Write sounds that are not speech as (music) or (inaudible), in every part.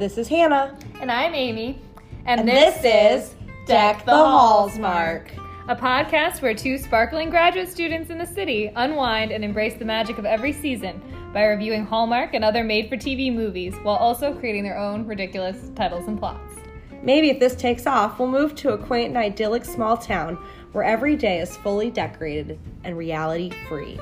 This is Hannah. And I'm Amy. And, this, is Deck the Halls Mark. a podcast where two sparkling graduate students in the city unwind and embrace the magic of every season by reviewing Hallmark and other made for TV movies while also creating their own ridiculous titles and plots. Maybe if this takes off, we'll move to a quaint and idyllic small town where every day is fully decorated and reality free.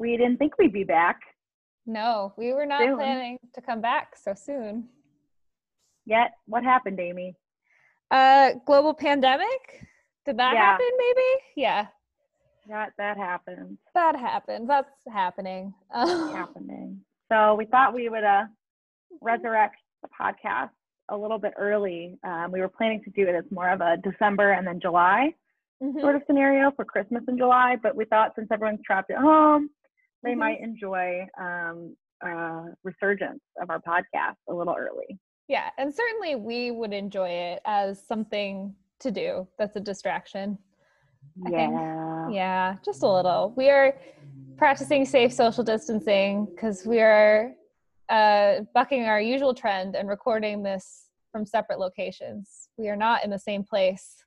We didn't think we'd be back No, we were not Soon. planning to come back so soon. yet. What happened, Amy? Uh, global pandemic? Did that Yeah. happen maybe? Yeah, That that happened. that happened. That's happening. (laughs) Happening. So we thought we would uh resurrect the podcast a little bit early. Um, we were planning to do it as more of a December and then July mhm. sort of scenario for Christmas in July, but we thought since everyone's trapped at home, they Mhm. might enjoy um, uh, resurgence of our podcast a little early. Yeah, and certainly we would enjoy it as something to do that's a distraction. Yeah. Yeah, just a little. We are practicing safe social distancing because we are uh, bucking our usual trend and recording this from separate locations. We are not in the same place,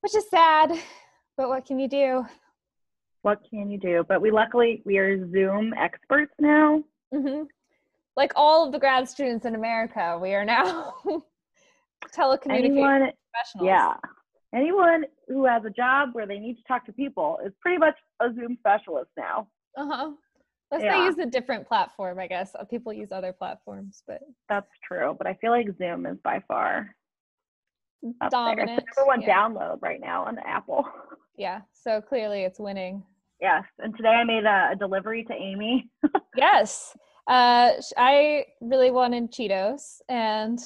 which is sad, but what can you do? What can you do? But we luckily we are Zoom experts now. hmm Like all of the grad students in America, we are now (laughs) telecommunication Anyone, professionals. yeah, anyone who has a job where they need to talk to people is pretty much a Zoom specialist now. Uh huh. Unless they Yeah. use a different platform, I guess. Uh, People use other platforms, but That's true, but I feel like Zoom is by far dominant. Number one yeah. download right now on Apple. (laughs) yeah. So clearly it's winning. Yes, and today I made a, a delivery to Amy. (laughs) Yes. Uh, I really wanted Cheetos, and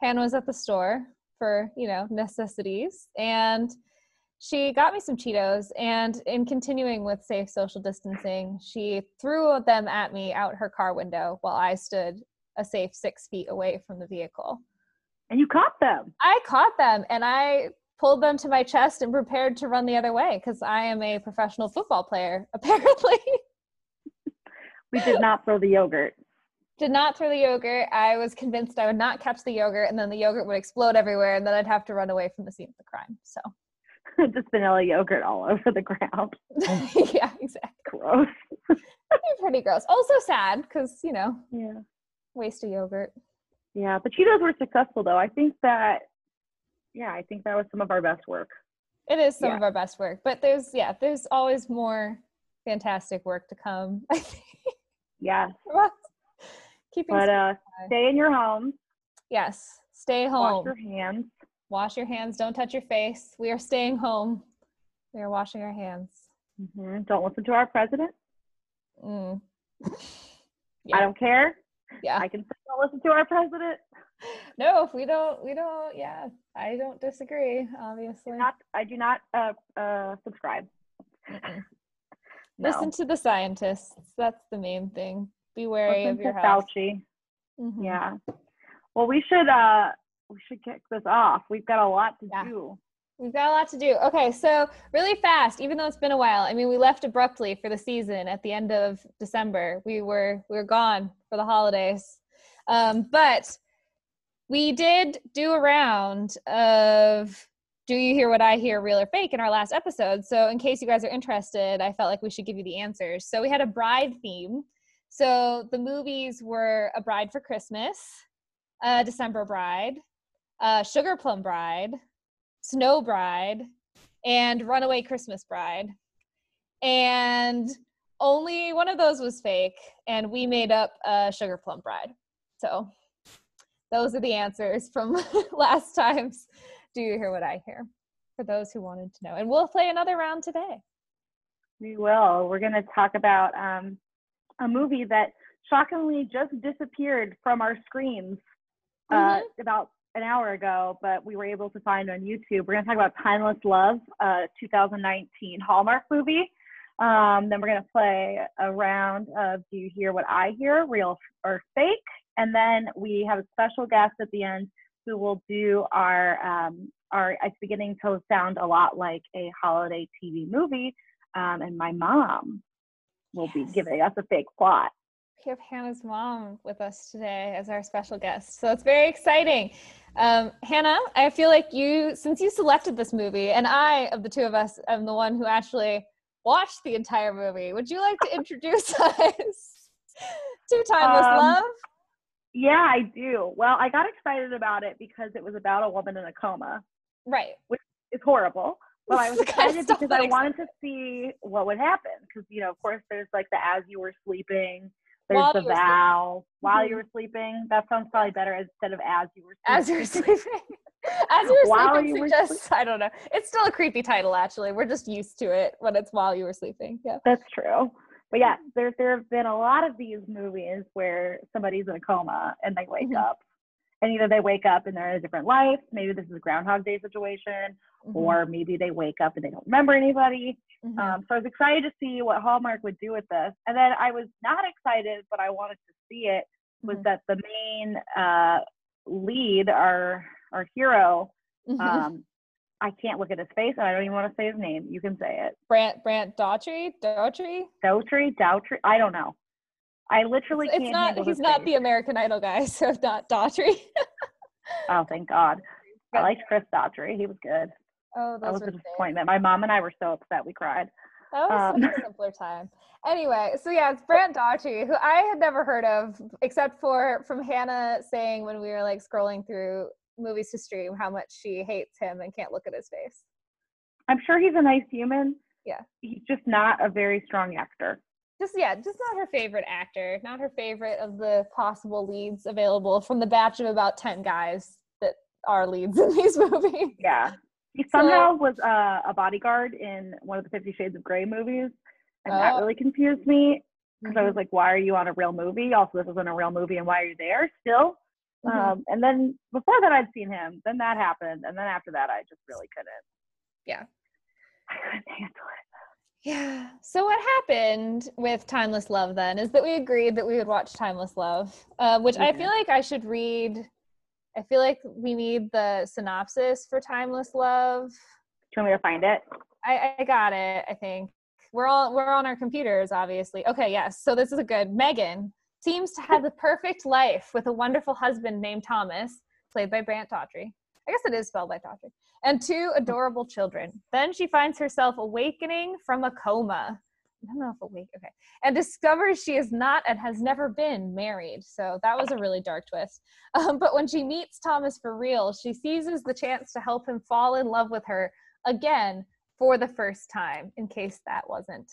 Hannah was at the store for, you know, necessities. And she got me some Cheetos. And in continuing with safe social distancing, she threw them at me out her car window while I stood a safe six feet away from the vehicle. and you caught them. I caught them and I pulled them to my chest and prepared to run the other way because I am a professional football player, (laughs) apparently. We did not throw the yogurt. Did not throw the yogurt. I was convinced I would not catch the yogurt and then the yogurt would explode everywhere and then I'd have to run away from the scene of the crime. So, (laughs) Just vanilla yogurt all over the ground. (laughs) yeah, exactly. Gross. Pretty gross. Also sad because, you know, Yeah. waste of yogurt. Yeah, the Cheetos were successful though. I think that, yeah, I think that was some of our best work. It is some Yeah. of our best work, but there's, yeah, there's always more fantastic work to come. (laughs) I think. Yes. Keeping but uh, stay in your home. yes, stay home. Wash your hands. Wash your hands. Don't touch your face. We are staying home. We are washing our hands. hmm Don't listen to our president. Mm. (laughs) I don't care. Yeah. I can don't listen to our president. No, if we don't. We don't. Yeah, I don't disagree. Obviously. Not, I do not uh, uh, subscribe. (laughs) No. Listen to the scientists. That's the main thing. Be wary Listen of your to health. Fauci. Mhm. Yeah. Well, we should uh, we should kick this off. We've got a lot to Yeah. do. We've got a lot to do. Okay, so really fast, even though it's been a while. I mean, we left abruptly for the season at the end of December. We were we were gone for the holidays, um, but we did do a round of "Do you hear what I hear, real or fake?" in our last episode. So, in case you guys are interested, I felt like we should give you the answers. So, we had a bride theme. So the movies were A Bride for Christmas, uh, December Bride, uh, Sugar Plum Bride. Snow Bride and Runaway Christmas Bride. And only one of those was fake, and we made up a Sugar Plum Bride. So those are the answers from (laughs) last time's Do You Hear What I Hear? For those who wanted to know. And we'll play another round today. We will. We're going to talk about um, a movie that shockingly just disappeared from our screens uh, Mhm. about an hour ago, but we were able to find on YouTube. We're going to talk about Timeless Love, uh, 2019 Hallmark movie. Um, then we're going to play a round of Do You Hear What I Hear, Real or Fake? And then we have a special guest at the end who will do our, um, our it's beginning to sound a lot like a holiday TV movie. Um, and my mom will be giving us a fake plot. We have Hannah's mom with us today as our special guest. So it's very exciting. Um, Hannah, I feel like you, since you selected this movie, and I, of the two of us, am the one who actually watched the entire movie. Would you like to (laughs) introduce (laughs) us to Timeless um, Love? Yeah, I do. Well, I got excited about it because it was about a woman in a coma. Right. Which is horrible. But I was (laughs) excited because I wanted to see what would happen. Because, you know, of course, there's like the as you were sleeping, there's while the vow while mm-hmm. you were sleeping. That sounds probably better instead of as you were sleeping. As you were sleeping. (laughs) as you were while sleeping you were suggests, sleeping. (laughs) I don't know. It's still a creepy title, actually. We're just used to it when it's while you were sleeping. Yeah. That's true. But yeah, there there have been a lot of these movies where somebody's in a coma and they wake mm-hmm. up. And either they wake up and they're in a different life, maybe this is a Groundhog Day situation, mm-hmm. or maybe they wake up and they don't remember anybody. Mm-hmm. Um, so I was excited to see what Hallmark would do with this. And then I was not excited, but I wanted to see it, was mm-hmm. that the main uh, lead, our, our hero, mm-hmm. um, I can't look at his face, and I don't even want to say his name. You can say it. Brant Brant Daughtry Daughtry Daughtry Daughtry. I don't know. I literally it's, can't. It's not. He's not face. the American Idol guy, (laughs) so not Daughtry. (laughs) oh, thank God. I liked Chris Daughtry. He was good. Oh, that was a disappointment. My mom and I were so upset we cried. That was um, a (laughs) simpler time. Anyway, so yeah, it's Brant Daugherty, who I had never heard of, except for from Hannah saying when we were like scrolling through movies to stream how much she hates him and can't look at his face. I'm sure he's a nice human. Yeah. He's just not a very strong actor. Just yeah, just not her favorite actor, not her favorite of the possible leads available from the batch of about 10 guys that are leads (laughs) in these movies. Yeah. He somehow so, was uh, a bodyguard in one of the Fifty Shades of Grey movies, and that oh. really confused me because mm-hmm. I was like, "Why are you on a real movie? Also, this isn't a real movie, and why are you there still?" Mm-hmm. Um, and then before that, I'd seen him. Then that happened, and then after that, I just really couldn't. Yeah, I couldn't handle it. Yeah. So what happened with Timeless Love then is that we agreed that we would watch Timeless Love, uh, which I feel like I should read I feel like we need the synopsis for Timeless Love. Do you want me to find it? I, I got it, I think. We're all we're on our computers, obviously. Okay, yes. So this is a good Megan seems to have the perfect life with a wonderful husband named Thomas, played by Brant Daugherty. I guess it is spelled by Daughtry. And two adorable children. Then she finds herself awakening from a coma. I don't know if awake. Okay. And discovers she is not and has never been married. So that was a really dark twist. Um, but when she meets Thomas for real, she seizes the chance to help him fall in love with her again for the first time, in case that wasn't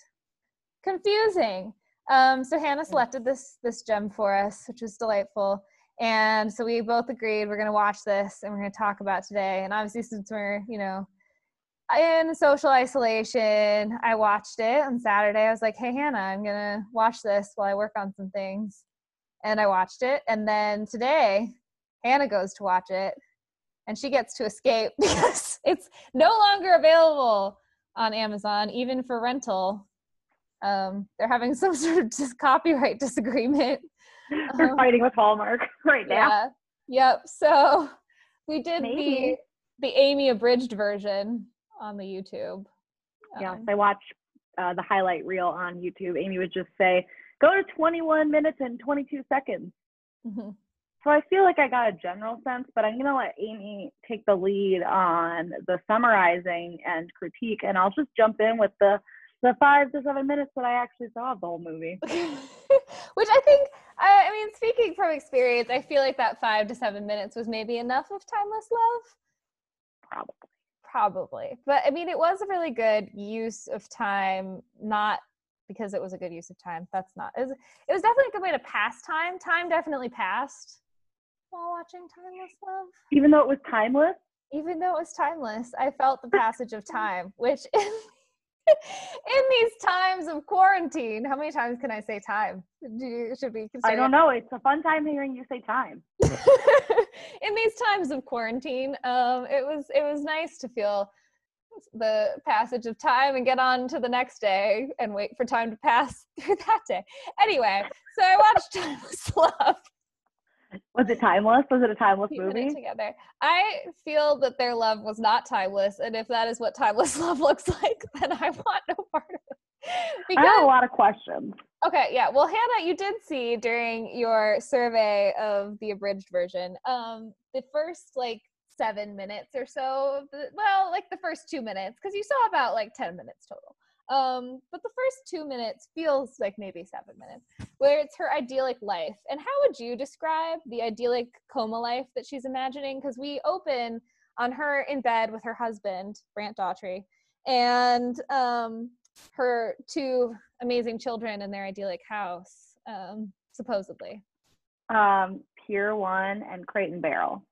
confusing. Um, so Hannah selected this this gem for us, which was delightful. And so we both agreed we're going to watch this and we're going to talk about today. And obviously, since we're you know in social isolation, I watched it on Saturday. I was like, hey, Hannah, I'm going to watch this while I work on some things. And I watched it. And then today, Hannah goes to watch it and she gets to escape (laughs) because it's no longer available on Amazon, even for rental. Um, they're having (laughs) some sort of just copyright disagreement. (laughs) They're um, fighting with Hallmark (laughs) right now. Yeah. Yep. So we did Maybe. the the Amy abridged version on the YouTube. Yes, um, I watched uh, the highlight reel on YouTube. Amy would just say, "Go to 21 minutes and 22 seconds." Mm-hmm. So I feel like I got a general sense, but I'm gonna let Amy take the lead on the summarizing and critique, and I'll just jump in with the the five to seven minutes that I actually saw of the whole movie. (laughs) Which I think, I, I mean, speaking from experience, I feel like that five to seven minutes was maybe enough of timeless love. Probably. Probably. But i mean it was a really good use of time not because it was a good use of time. That's not it was, it was definitely a good way to pass time. Time definitely passed while watching timeless love. Even though it was timeless? Even though it was timeless i felt the passage of (laughs) time which in, (laughs) in these times of quarantine how many times can i say time do you, should be i don't know it's a fun time hearing you say time (laughs) in these times of quarantine, um, it was it was nice to feel the passage of time and get on to the next day and wait for time to pass (laughs) through that day. Anyway, so I watched (laughs) Timeless Love. Was it timeless? Was it a timeless keeping movie? together. I feel that their love was not timeless, and if that is what timeless (laughs) love looks like, then I want no part of it. I have a lot of questions. Okay, yeah. Well, Hannah, you did see during your survey of the abridged version, um, the first like seven minutes or so, of the, well, like the first two minutes, because you saw about like 10 minutes total. Um, but the first two minutes feels like maybe seven minutes, where it's her idyllic life. And how would you describe the idyllic coma life that she's imagining? Because we open on her in bed with her husband, Brant Daugherty, and um, her two amazing children in their idyllic house, um, supposedly. Um, Pier One and and Barrel.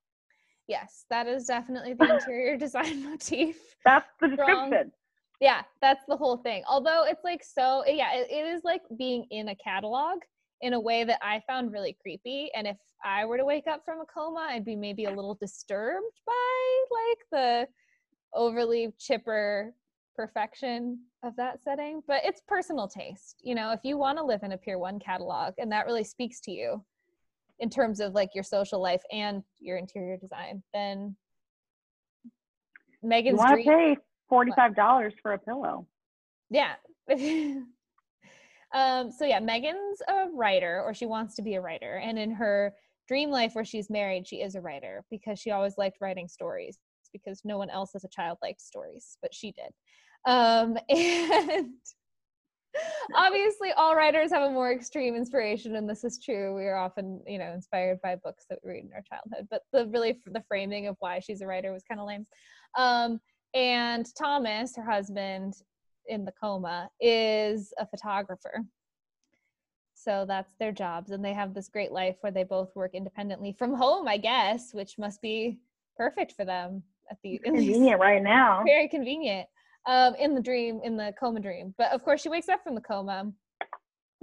Yes, that is definitely the interior (laughs) design motif. That's the Strong. Yeah, that's the whole thing. Although it's like so, yeah, it, it is like being in a catalog in a way that I found really creepy. And if I were to wake up from a coma, I'd be maybe a little disturbed by like the overly chipper perfection of that setting. But it's personal taste. You know, if you want to live in a Pier One catalog and that really speaks to you in terms of like your social life and your interior design, then You Megan's want to dream. pay forty-five dollars for a pillow? Yeah. (laughs) um, so yeah, Megan's a writer, or she wants to be a writer, and in her dream life where she's married, she is a writer because she always liked writing stories because no one else as a child liked stories, but she did. Um, (laughs) and obviously, all writers have a more extreme inspiration, and this is true. We are often, you know, inspired by books that we read in our childhood, but the really the framing of why she's a writer was kind of lame. Um, and Thomas, her husband, in the coma is a photographer. So that's their jobs. And they have this great life where they both work independently from home, I guess, which must be perfect for them at the at least Convenient right now. very convenient um, in the dream, in the coma dream. But of course, she wakes up from the coma.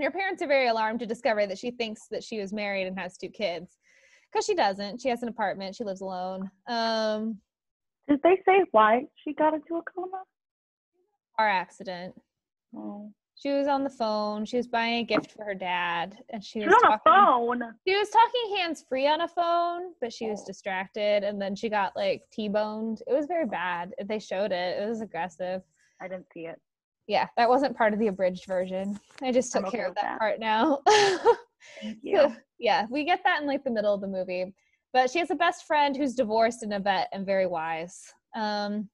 Her parents are very alarmed to discover that she thinks that she was married and has two kids. Because she doesn't. She has an apartment. She lives alone. Um, Did they say why she got into a coma? car accident. Oh. She was on the phone. She was buying a gift for her dad, and she She's was on a phone. She was talking hands free on a phone, but she was oh. distracted, and then she got like t-boned. It was very bad. They showed it. It was aggressive. I didn't see it. Yeah, that wasn't part of the abridged version. I just took okay care of that that. part now. (laughs) Thank you. yeah, we get that in like the middle of the movie. But she has a best friend who's divorced and a vet and very wise. Um,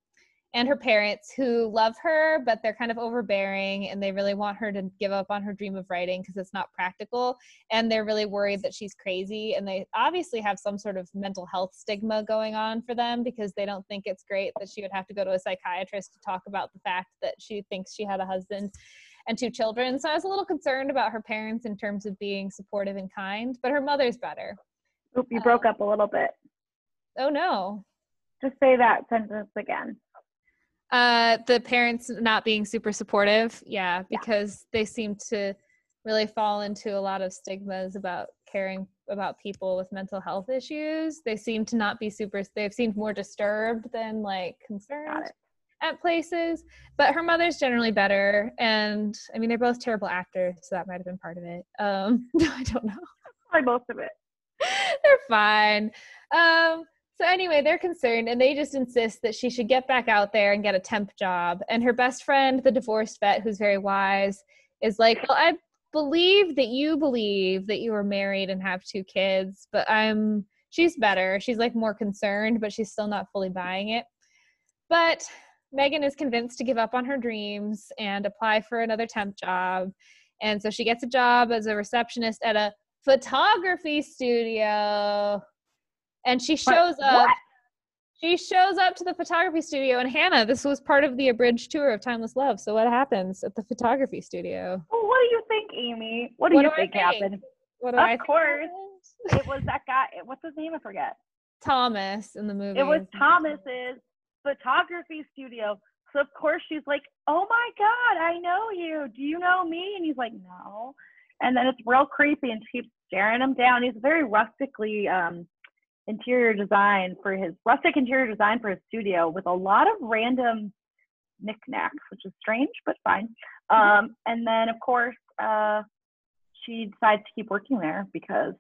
and her parents who love her, but they're kind of overbearing and they really want her to give up on her dream of writing because it's not practical. And they're really worried that she's crazy. And they obviously have some sort of mental health stigma going on for them because they don't think it's great that she would have to go to a psychiatrist to talk about the fact that she thinks she had a husband and two children. So I was a little concerned about her parents in terms of being supportive and kind, but her mother's better. Oop, you broke up a little bit. Oh no. Just say that sentence again. Uh the parents not being super supportive. Yeah, Yeah. because they seem to really fall into a lot of stigmas about caring about people with mental health issues. They seem to not be super they've seemed more disturbed than like concerned at places. But her mother's generally better and I mean they're both terrible actors, so that might have been part of it. Um (laughs) I don't know. Probably most of it. (laughs) they're fine. Um, so anyway, they're concerned and they just insist that she should get back out there and get a temp job. And her best friend, the divorced vet, who's very wise, is like, Well, I believe that you believe that you were married and have two kids, but I'm she's better. She's like more concerned, but she's still not fully buying it. But Megan is convinced to give up on her dreams and apply for another temp job. And so she gets a job as a receptionist at a photography studio and she shows What? up What? she shows up to the photography studio and hannah this was part of the abridged tour of timeless love so what happens at the photography studio Well, what do you think, Amy? What do What you do think think? happened? what do Of I course. It was that guy. What's his name? I forget. thomas in the movie It was Thomas's photography studio. So of course she's like, "Oh my God, I know you. Do you know me?" And he's like, "No." And then it's real creepy, and she keeps staring him down. He's very rustically um, interior design for his rustic interior design for his studio with a lot of random knickknacks, which is strange, but fine. Um, and then, of course, uh, she decides to keep working there because,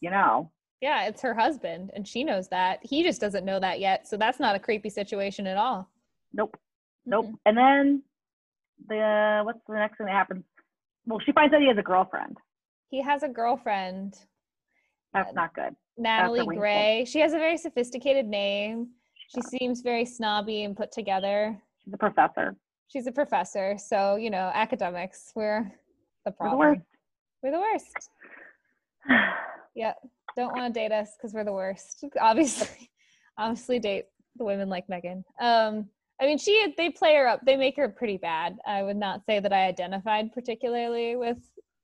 you know, Yeah, it's her husband, and she knows that. He just doesn't know that yet. So that's not a creepy situation at all. nope, nope. Mhm. And then the what's the next thing that happens? Well, she finds out he has a girlfriend. He has a girlfriend, That's not good. Natalie Gray. She has a very sophisticated name. She seems very snobby and put together. She's a professor. She's a professor, so you know, academics, we're the We're the worst. We're the worst. (sighs) Yeah, don't want to date us because we're the worst. (laughs) Obviously, obviously date the women like Megan. Um, I mean, she they play her up. They make her pretty bad. I would not say that I identified particularly with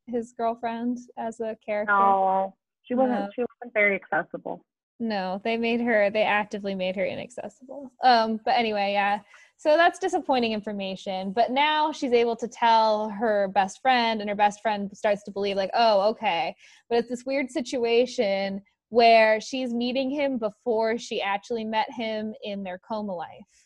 his girlfriend as a character. no, she wasn't. No. She wasn't very accessible. No, they made her. They actively made her inaccessible. Um, but anyway, yeah. So that's disappointing information. But now she's able to tell her best friend, and her best friend starts to believe, like, oh, okay. But it's this weird situation where she's meeting him before she actually met him in their coma life.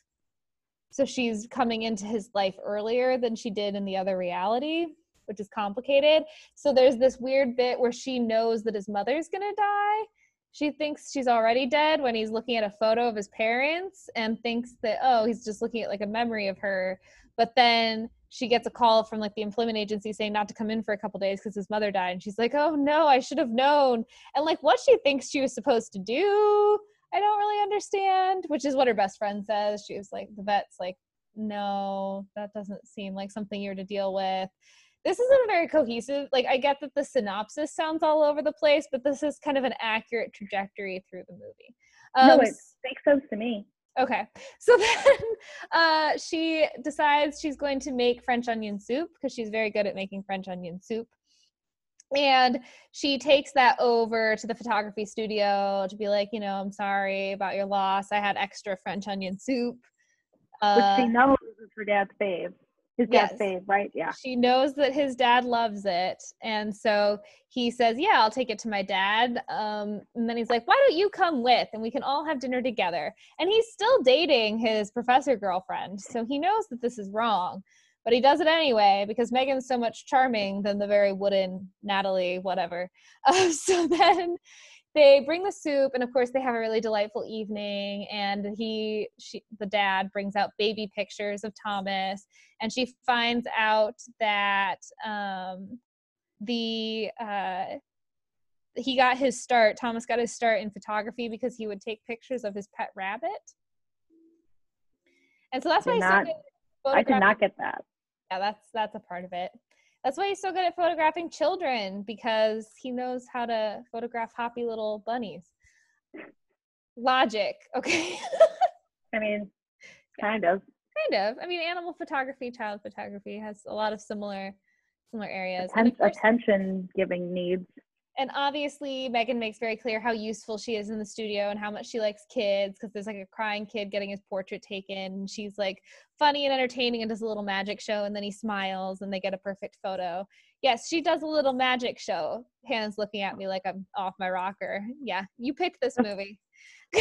So she's coming into his life earlier than she did in the other reality, which is complicated. So there's this weird bit where she knows that his mother's gonna die. She thinks she's already dead when he's looking at a photo of his parents and thinks that, oh, he's just looking at like a memory of her. But then she gets a call from like the employment agency saying not to come in for a couple days because his mother died. And she's like, oh no, I should have known. And like what she thinks she was supposed to do, I don't really understand, which is what her best friend says. She was like, the vet's like, no, that doesn't seem like something you're to deal with. This isn't very cohesive. Like, I get that the synopsis sounds all over the place, but this is kind of an accurate trajectory through the movie. Um, no, it makes sense to me. Okay. (laughs) So then uh, she decides she's going to make French onion soup because she's very good at making French onion soup. And she takes that over to the photography studio to be like, you know, I'm sorry about your loss. I had extra French onion soup. Which Uh, she knows is her dad's fave. His dad's Yes. fave, right? Yeah. she knows that his dad loves it and so he says yeah i'll take it to my dad um, and then he's like why don't you come with and we can all have dinner together and he's still dating his professor girlfriend so he knows that this is wrong but he does it anyway because megan's so much charming than the very wooden natalie whatever uh, (laughs) so then they bring the soup and of course they have a really delightful evening and he she the dad brings out baby pictures of thomas and she finds out that um, the uh, he got his start. Thomas got his start in photography because he would take pictures of his pet rabbit, and so that's why not- I did not get that. Yeah, that's that's a part of it. That's why he's so good at photographing children because he knows how to photograph hoppy little bunnies. Logic, okay. (laughs) I mean, kind of. kind of. I mean, animal photography, child photography has a lot of similar similar areas. Atten- course- attention giving needs. And obviously, Megan makes very clear how useful she is in the studio and how much she likes kids because there's like a crying kid getting his portrait taken. And she's like funny and entertaining and does a little magic show, and then he smiles and they get a perfect photo. Yes, she does a little magic show. Hannah's looking at me like I'm off my rocker. Yeah, you picked this (laughs) movie.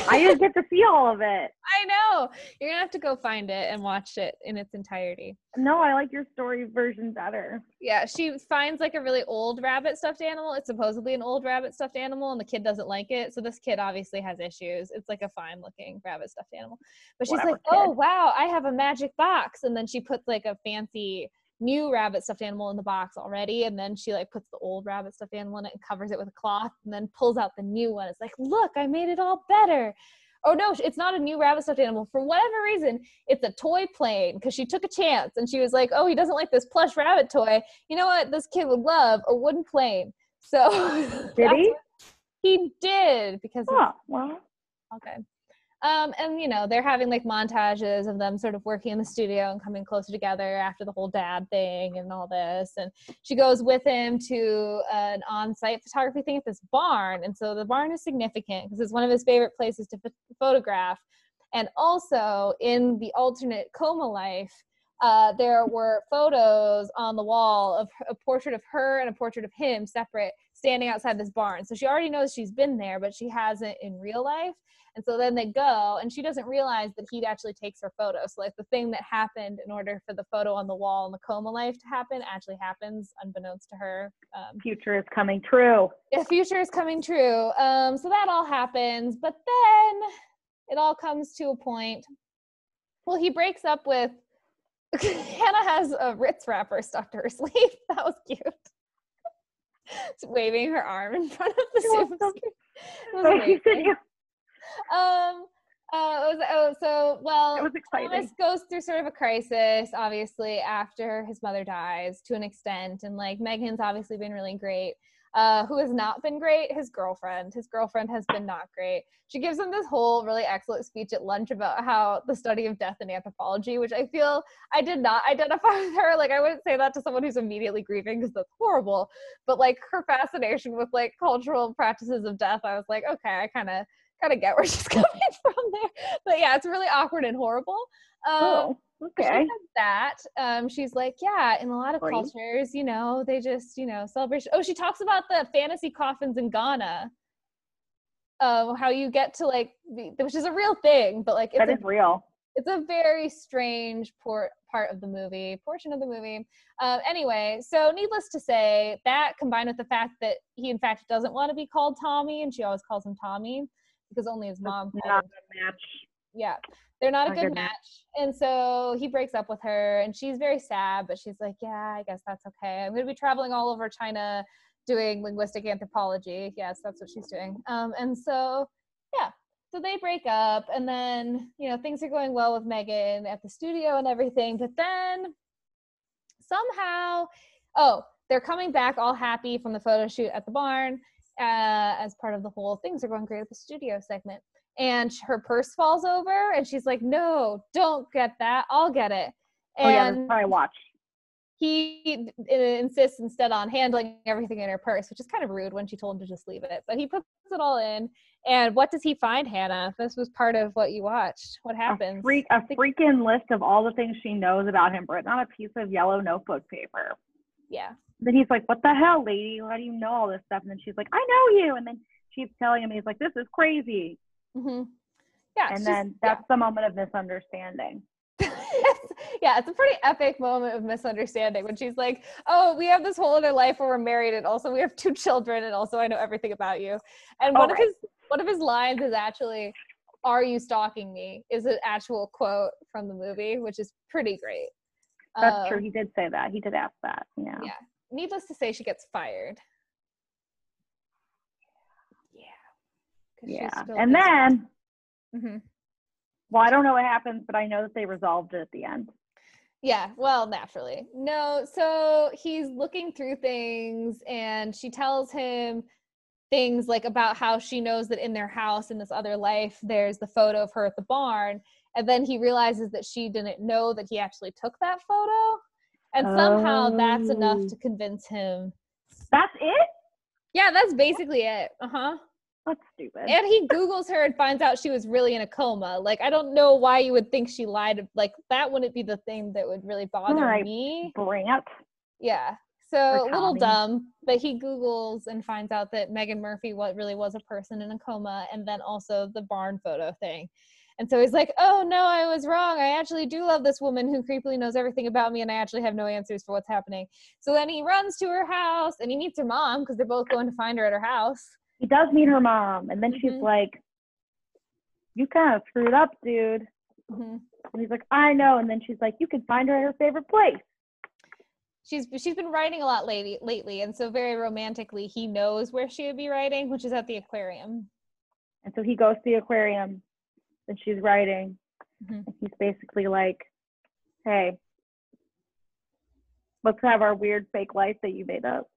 I didn't get to see all of it. (laughs) I know. You're gonna have to go find it and watch it in its entirety. No, I like your story version better. Yeah, she finds like a really old rabbit stuffed animal. It's supposedly an old rabbit stuffed animal, and the kid doesn't like it. So this kid obviously has issues. It's like a fine looking rabbit stuffed animal. But she's Whatever, like, oh, wow, I have a magic box. And then she puts like a fancy new rabbit stuffed animal in the box already. And then she like puts the old rabbit stuffed animal in it and covers it with a cloth and then pulls out the new one. It's like, look, I made it all better. Oh no, it's not a new rabbit stuffed animal. For whatever reason, it's a toy plane because she took a chance and she was like, oh, he doesn't like this plush rabbit toy. You know what? This kid would love a wooden plane. So (laughs) Did he? He did because Oh, well, Okay. Um, and you know, they're having like montages of them sort of working in the studio and coming closer together after the whole dad thing and all this. And she goes with him to an on-site photography thing at this barn. And so the barn is significant because it's one of his favorite places to ph- photograph. And also in the alternate coma life, uh, there were photos on the wall of a portrait of her and a portrait of him separate standing outside this barn. So she already knows she's been there, but she hasn't in real life. And so then they go, and she doesn't realize that he actually takes her photo. So, like, the thing that happened in order for the photo on the wall in the coma life to happen actually happens unbeknownst to her. Um, Future is coming true. the future is coming true. Um, so that all happens, but then it all comes to a point. Well, he breaks up with (laughs) Hannah has a Ritz wrapper stuck to her (laughs) sleeve. That was cute. Just waving her arm in front of the welcome. screen. It was He said amazing. Um, uh, it was, oh, so well, It was exciting. Thomas goes through sort of a crisis, obviously, after his mother dies to an extent. And like Megan's obviously been really great. Uh, who has not been great? His girlfriend. His girlfriend has been not great. She gives him this whole really excellent speech at lunch about how the study of death and anthropology, which I feel I did not (laughs) identify with her. Like, I wouldn't say that to someone who's immediately grieving because that's horrible. But like her fascination with like cultural practices of death, I was like, okay, I kind of kind of get where she's (laughs) coming from there. But yeah, it's really awkward and horrible. Um, Oh, but She okay. that. Um, she's like, yeah, in a lot of cultures, you know, they just, you know, celebration. Oh, she talks about the fantasy coffins in Ghana. Um, how you get to like, which is a real thing, but like, it's That a real. it's a very strange por- part of the movie portion of the movie um, anyway so needless to say that combined with the fact that he in fact doesn't want to be called tommy and she always calls him tommy because only his mom Not a match. Yeah they're not a My good goodness. match and so he breaks up with her and she's very sad but she's like yeah i guess that's okay. I'm going to be traveling all over china doing linguistic anthropology. Yes that's what she's doing. Um, and so yeah so they break up and then you know things are going well with megan at the studio and everything but then somehow oh they're coming back all happy from the photo shoot at the barn uh, as part of the whole things are going great at the studio segment and her purse falls over and she's like no don't get that i'll get it Oh yeah, that's and I watched. he insists instead on handling everything in her purse, which is kind of rude when she told him to just leave it. But he puts it all in. And what does he find, Hannah? This was part of what you watched. What happens? A freak, a freaking list of all the things she knows about him written on a piece of yellow notebook paper. Yeah. Then he's like, "What the hell, lady? How do you know all this stuff?" And then she's like, "I know you." And then she's telling him, he's like, "This is crazy." Hmm Yeah. And then yeah. that's the moment of misunderstanding. (laughs) yeah, it's a pretty epic moment of misunderstanding when she's like, "Oh, we have this whole other life where we're married, and also we have two children, and also I know everything about you." And Oh, one of his one of his lines is actually, "Are you stalking me?" is an actual quote from the movie, which is pretty great. That's Uh, true. He did say that. He did ask that. Yeah. Yeah. Needless to say, she gets fired. Yeah. 'Cause she's Yeah. And then, Mhm. well, I don't know what happens, but I know that they resolved it at the end. Yeah, well, naturally. No, so he's looking through things and she tells him things like about how she knows that in their house in this other life there's the photo of her at the barn and then he realizes that she didn't know that he actually took that photo and somehow that's enough Oh. to convince him. That's it? Yeah, that's basically it. Uh-huh. That's stupid. And he Googles her and finds out she was really in a coma. Like, I don't know why you would think she lied. Like, that wouldn't be the thing that would really bother Right. me. Brant. Yeah. So a little dumb, but he Googles and finds out that Megan Murphy what really was a person in a coma, and then also the barn photo thing. And so he's like, "Oh no, I was wrong. I actually do love this woman who creepily knows everything about me, and I actually have no answers for what's happening." So then he runs to her house, and he meets her mom because they're both going to find her at her house. He does meet her mom, and then she's Mhm. like, "You kind of screwed up, dude." hmm And he's like, "I know." And then she's like, "You can find her at her favorite place." she's she's been writing a lot lately lately and so very romantically he knows where she would be writing which is at the aquarium And so he goes to the aquarium, and she's writing, Mhm. and he's basically like, "Hey, let's have our weird fake life that you made up."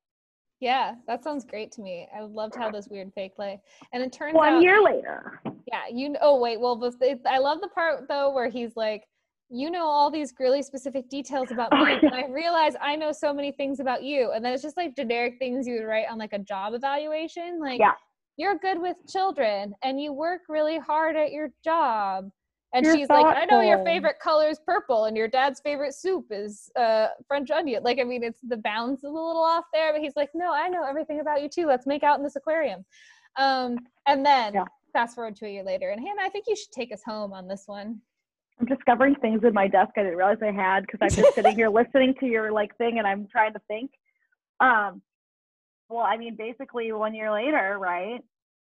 Yeah that sounds great to me i would love to have this weird fake life and it turns out One out year later. yeah you oh wait well but it, i love the part though where he's like you know all these really specific details about Oh, me and i realize i know so many things about you and then it's just like generic things you would write on like a job evaluation like Yeah. you're good with children and you work really hard at your job and You're she's like i know your favorite color is purple and your dad's favorite soup is uh french onion like i mean it's the balance is a little off there but he's like no i know everything about you too let's make out in this aquarium um and then Yeah. fast forward to a year later. And Hannah, I think you should take us home on this one. I'm discovering things in my desk I didn't realize I had because I'm just sitting here (laughs) listening to your like thing and I'm trying to think. Um, well, I mean, basically one year later, right?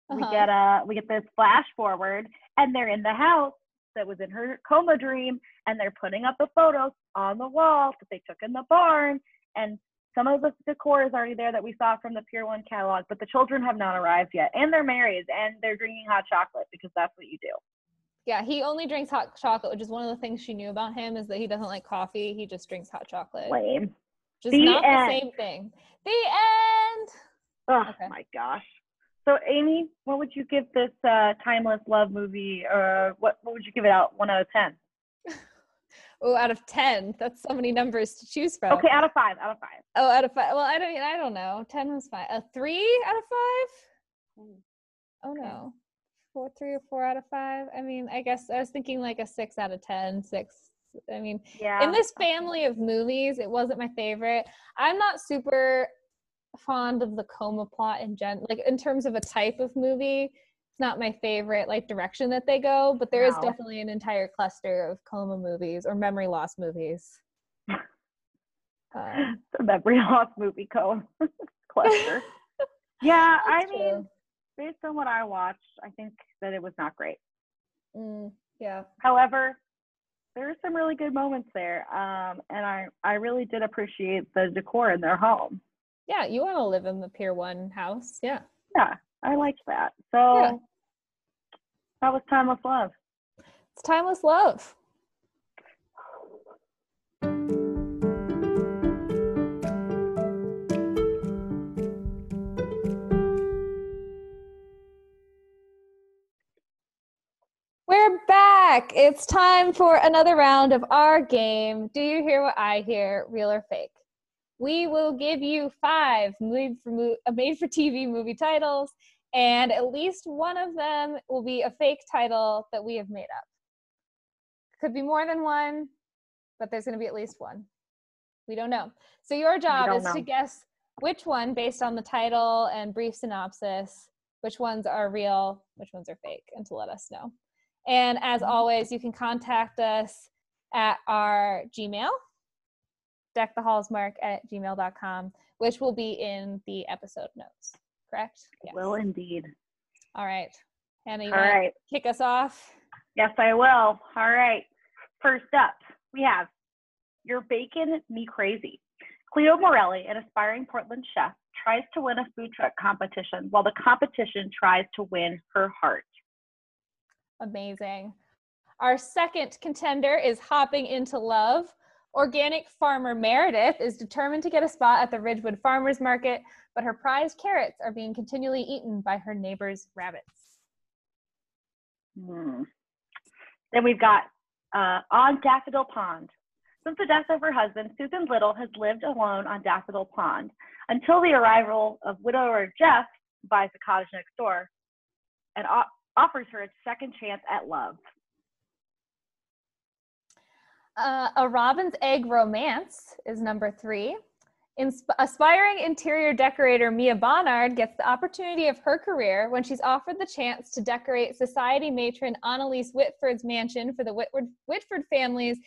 We Uh-huh. get a we get this flash forward, and they're in the house that was in her coma dream, and they're putting up the photos on the wall that they took in the barn, and some of the decor is already there that we saw from the Pier One catalog, but the children have not arrived yet, and they're married, and they're drinking hot chocolate because that's what you do. Yeah, he only drinks hot chocolate, which is one of the things she knew about him is that he doesn't like coffee. He just drinks hot chocolate. Lame. Just The not end. the same thing. The end. Oh Okay. my gosh. So Amy, what would you give this uh, timeless love movie? Or what what would you give it out? One out of ten. (laughs) Oh, out of ten. That's so many numbers to choose from. Okay, out of five. Out of five. Oh, out of five. Well, I don't. I don't know. Ten was fine. A three out of five. Oh no, four, three or four out of five. I mean, I guess I was thinking like a six out of ten. Six. I mean, Yeah. in this family of movies, it wasn't my favorite. I'm not super fond of the coma plot in gen. Like in terms of a type of movie, it's not my favorite like direction that they go. But there is definitely an entire cluster of coma movies or memory loss movies. (gasps) Um, the memory (laughs) loss movie co (laughs) cluster. (laughs) yeah, I That's mean, based on what I watched, I think that it was not great. mm, yeah. However, there are some really good moments there, um, and I I really did appreciate the decor in their home. Yeah, you want to live in the Pier One house. Yeah. Yeah, I liked that. So Yeah. that was timeless love. It's timeless love. We're back. It's time for another round of our game. Do you hear what I hear? Real or fake? We will give you five made for, mo- uh, made for TV movie titles, and at least one of them will be a fake title that we have made up. Could be more than one, but there's going to be at least one. We don't know. So your job is to guess which one, based on the title and brief synopsis, which ones are real, which ones are fake, and to let us know. And as Mhm. always, you can contact us at our Gmail, deckthehallsmark at gmail.com, which will be in the episode notes. Correct? Yes. Will indeed. All right. Hannah, you All right. kick us off? Yes, I will. All right. First up, we have Your Bacon Me Crazy. Cleo Morelli, an aspiring Portland chef, tries to win a food truck competition while the competition tries to win her heart. Amazing. Our second contender is Hopping into Love. Organic farmer Meredith is determined to get a spot at the Ridgewood Farmers Market, but her prized carrots are being continually eaten by her neighbor's rabbits. Hmm. Then we've got uh, On Daffodil Pond. Since the death of her husband, Susan Little has lived alone on Daffodil Pond until the arrival of widower Jeff, buys the cottage next door, and offers her a second chance at love. Uh, a Robin's Egg Romance is number three. Insp- aspiring interior decorator Mia Bonnard gets the opportunity of her career when she's offered the chance to decorate society matron Annalise Whitford's mansion for the Whitford, Whitford family's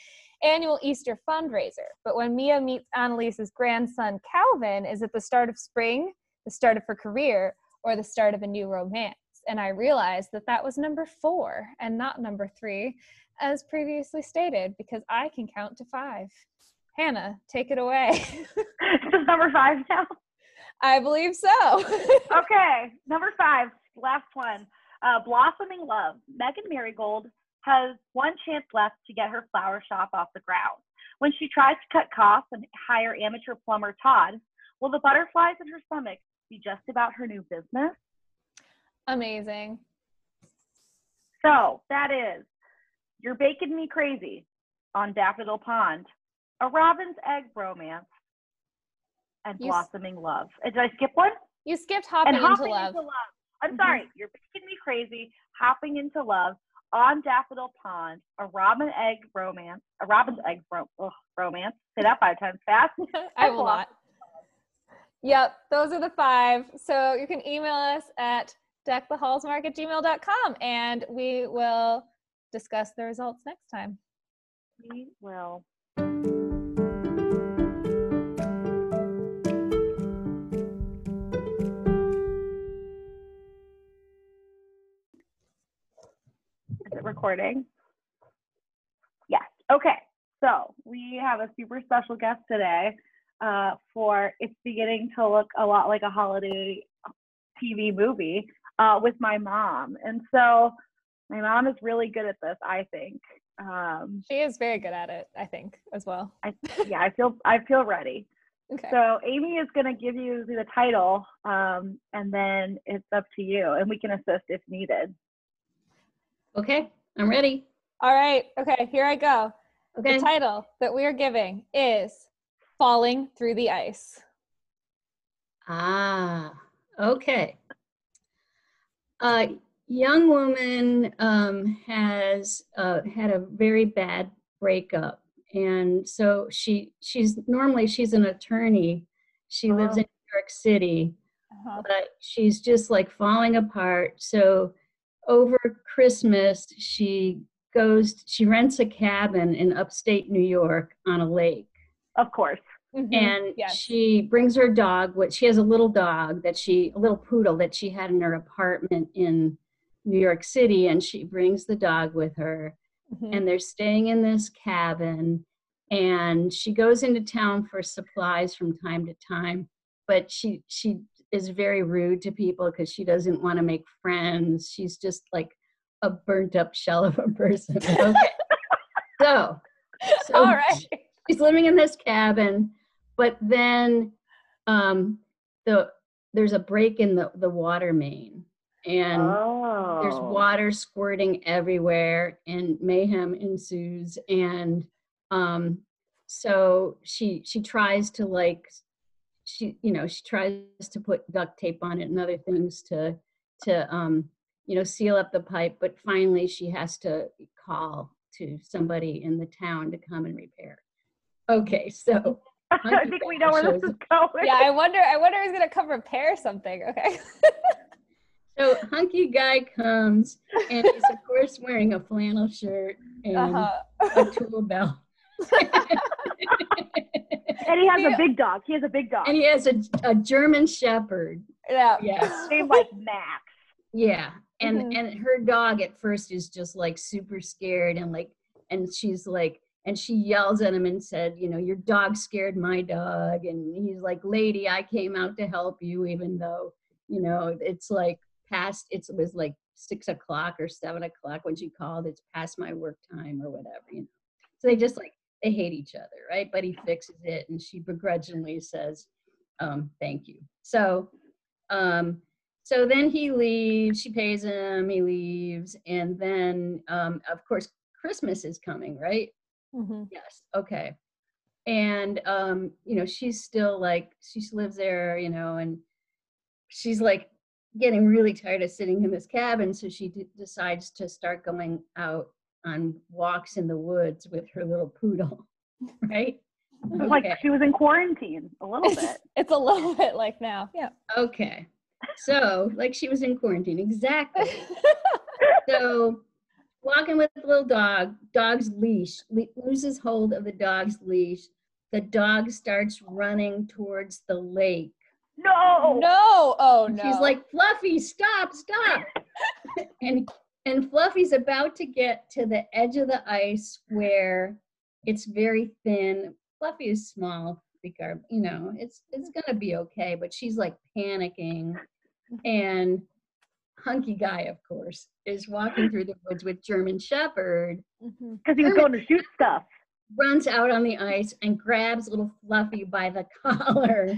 annual Easter fundraiser. But when Mia meets Annalise's grandson Calvin, is it the start of spring, the start of her career, or the start of a new romance? And I realized that that was number four and not number three as previously stated, because I can count to five. Hannah, take it away. this (laughs) is (laughs) number five now. I believe so. (laughs) okay, number five, last one. Uh, Blossoming Love. Megan Marigold has one chance left to get her flower shop off the ground. When she tries to cut costs and hire amateur plumber Todd, will the butterflies in her stomach be just about her new business? Amazing. So that is You're Baking Me Crazy on Daffodil Pond, A Robin's Egg Romance, and You s- Blossoming Love. Uh, Did I skip one? You skipped hopping, and hopping into love. into love. I'm Mhm. sorry, you're making me crazy. Hopping into love on Daffodil Pond, a robin egg romance, a robin's egg ro- ugh, romance. Say that five times fast. (laughs) I will not. Yep, those are the five. So you can email us at deckthehallsmark at gmail.com and we will discuss the results next time. We will. Is it recording? Yes. Okay. So we have a super special guest today uh, for it's beginning to look a lot like a holiday TV movie uh, with my mom. And so my mom is really good at this, I think. Um, She is very good at it, I think, as well. I, (laughs) yeah, I feel I feel ready. Okay. So Amy is going to give you the title, um, and then it's up to you, and we can assist if needed. Okay, I'm ready. All right. Okay, here I go. Okay. The title that we are giving is Falling Through the Ice. Ah, okay. A young woman um, has uh, had a very bad breakup, and so she she's normally she's an attorney. She lives Oh. in New York City, Uh-huh. but she's just like falling apart. So over Christmas, she goes. She rents a cabin in upstate New York on a lake. Of course. Mhm. and yes. she brings her dog which she has a little dog that she a little poodle that she had in her apartment in new york city and she brings the dog with her Mhm. and they're staying in this cabin and she goes into town for supplies from time to time but she she is very rude to people because she doesn't want to make friends she's just like a burnt up shell of a person (laughs) okay so so All right. she's living in this cabin but then um the there's a break in the the water main and oh. there's water squirting everywhere and mayhem ensues and um so she she tries to like she you know she tries to put duct tape on it and other things to to um you know seal up the pipe but finally she has to call to somebody in the town to come and repair okay so (laughs) I think we know where this is going. Yeah, I wonder I wonder who's gonna come repair something. Okay. (laughs) so hunky guy comes and he's of course wearing a flannel shirt and Uh-huh. a tool belt (laughs) and he has Yeah. a big dog. He has a big dog. and he has a, a german shepherd Yeah. yes (laughs) named like Max. Yeah. And Mhm. and her dog at first is just like super scared and like and she's like and she yells at him and said, you know, your dog scared my dog and he's like, "Lady, I came out to help you even though, you know, it's like past it was like six o'clock or seven o'clock when she called. It's past my work time or whatever, you know. So they just like they hate each other, right? But he fixes it and she begrudgingly says, um, thank you. So um so then he leaves, she pays him, he leaves, and then um, of course Christmas is coming, right? mm-hmm. Yes. Okay. And um, you know, she's still like she lives there, you know, and she's like getting really tired of sitting in this cabin, so she d- decides to start going out on walks in the woods with her little poodle, (laughs) right? It's Like she was in quarantine a little It's, bit. it's a little bit like now. Yeah. Okay. So, like she was in quarantine, exactly. (laughs) so walking with the little dog dog's leash le- loses hold of the dog's leash the dog starts running towards the lake No. No. Oh no. she's like fluffy stop stop (laughs) and and fluffy's about to get to the edge of the ice where it's very thin fluffy is small regard you know it's it's gonna be okay but she's like panicking and hunky guy of course is walking through the woods with german shepherd Mhm. Because he was going to shoot stuff. runs out on the ice and grabs little Fluffy by the (laughs) collar.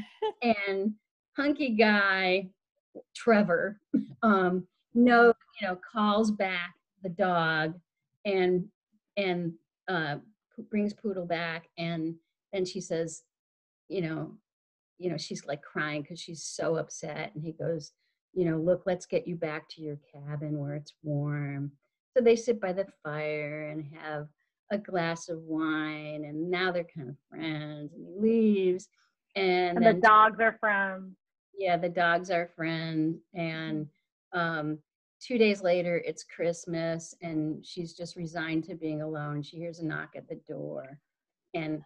and hunky guy, Trevor, um, no, you know, calls back the dog and and uh, brings Poodle back. And then she says, you know, you know, she's like crying because she's so upset. And he goes, you know, look, let's get you back to your cabin where it's warm. So they sit by the fire and have a glass of wine and now they're kind of friends and he leaves and, And then the dogs are from. Yeah the dogs our friend and Um, two days later, it's Christmas, and she's just resigned to being alone. She hears a knock at the door, and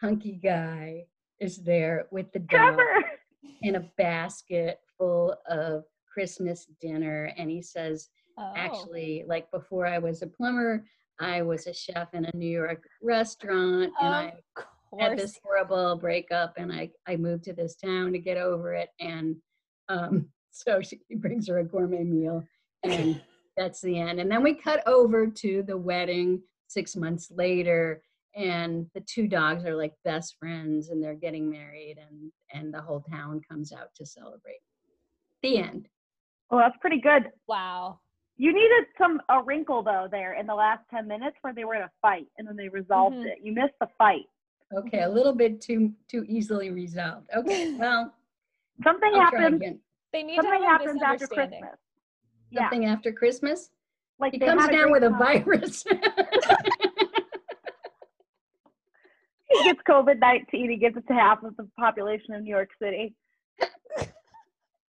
hunky guy is there with the dog Trevor. in a basket full of Christmas dinner, and he says, Oh. actually like before i was a plumber i was a chef in a new york restaurant and i of had this horrible breakup and i i moved to this town to get over it and um (laughs) so she brings her a gourmet meal and (laughs) that's the end and then we cut over to the wedding six months later and the two dogs are like best friends and they're getting married and and the whole town comes out to celebrate the end Well, that's pretty good. Wow. You needed some a wrinkle though there in the last ten minutes where they were in a fight and then they resolved Mhm. it. You missed the fight. Okay, a little bit too too easily resolved. Okay, (laughs) well, Something I'll try again. They need to Something have a happens after misunderstanding. Christmas. Yeah, Something after Christmas. like He they comes down great with a virus. (laughs) He gets COVID nineteen. He gives it to half of the population of New York City.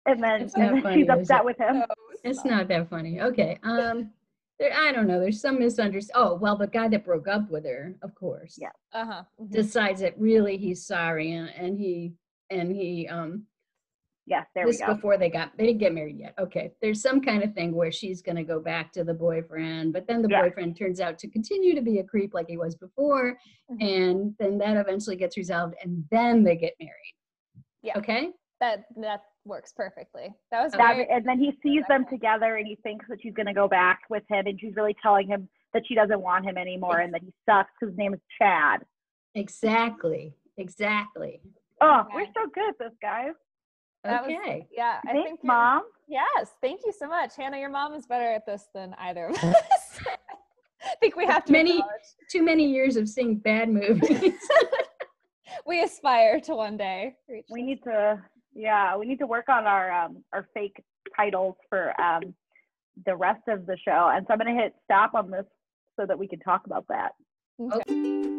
And then, It's and then funny, she's upset with him. it's not that funny. Okay. (laughs) Um, there, I don't know. There's some misunderstanding. Oh, well, the guy that broke up with her, of course, Yeah. Uh huh. decides that really he's sorry, and, and he and he um Yes, there we this go. before they got they didn't get married yet. Okay, there's some kind of thing where she's gonna go back to the boyfriend, but then the Yeah. boyfriend turns out to continue to be a creep like he was before, Mhm. and then that eventually gets resolved, and then they get married. Yeah. Okay. That that works perfectly. That was That- very. and then he sees them together and he thinks that she's going to go back with him and she's really telling him that she doesn't want him anymore and that he sucks his name is Chad. Exactly. Exactly. Oh, we're so good at this, guys. That was- Okay. yeah, I Thanks, think you're- Mom. Yes, thank you so much, Hannah. Your mom is better at this than either of (laughs) us. I think we have to. Many- acknowledge. Too many years of seeing bad movies. (laughs) We aspire to one day reach. We need to, yeah, we need to work on our um, our fake titles for um, the rest of the show. And so I'm going to hit stop on this so that we can talk about that. Okay.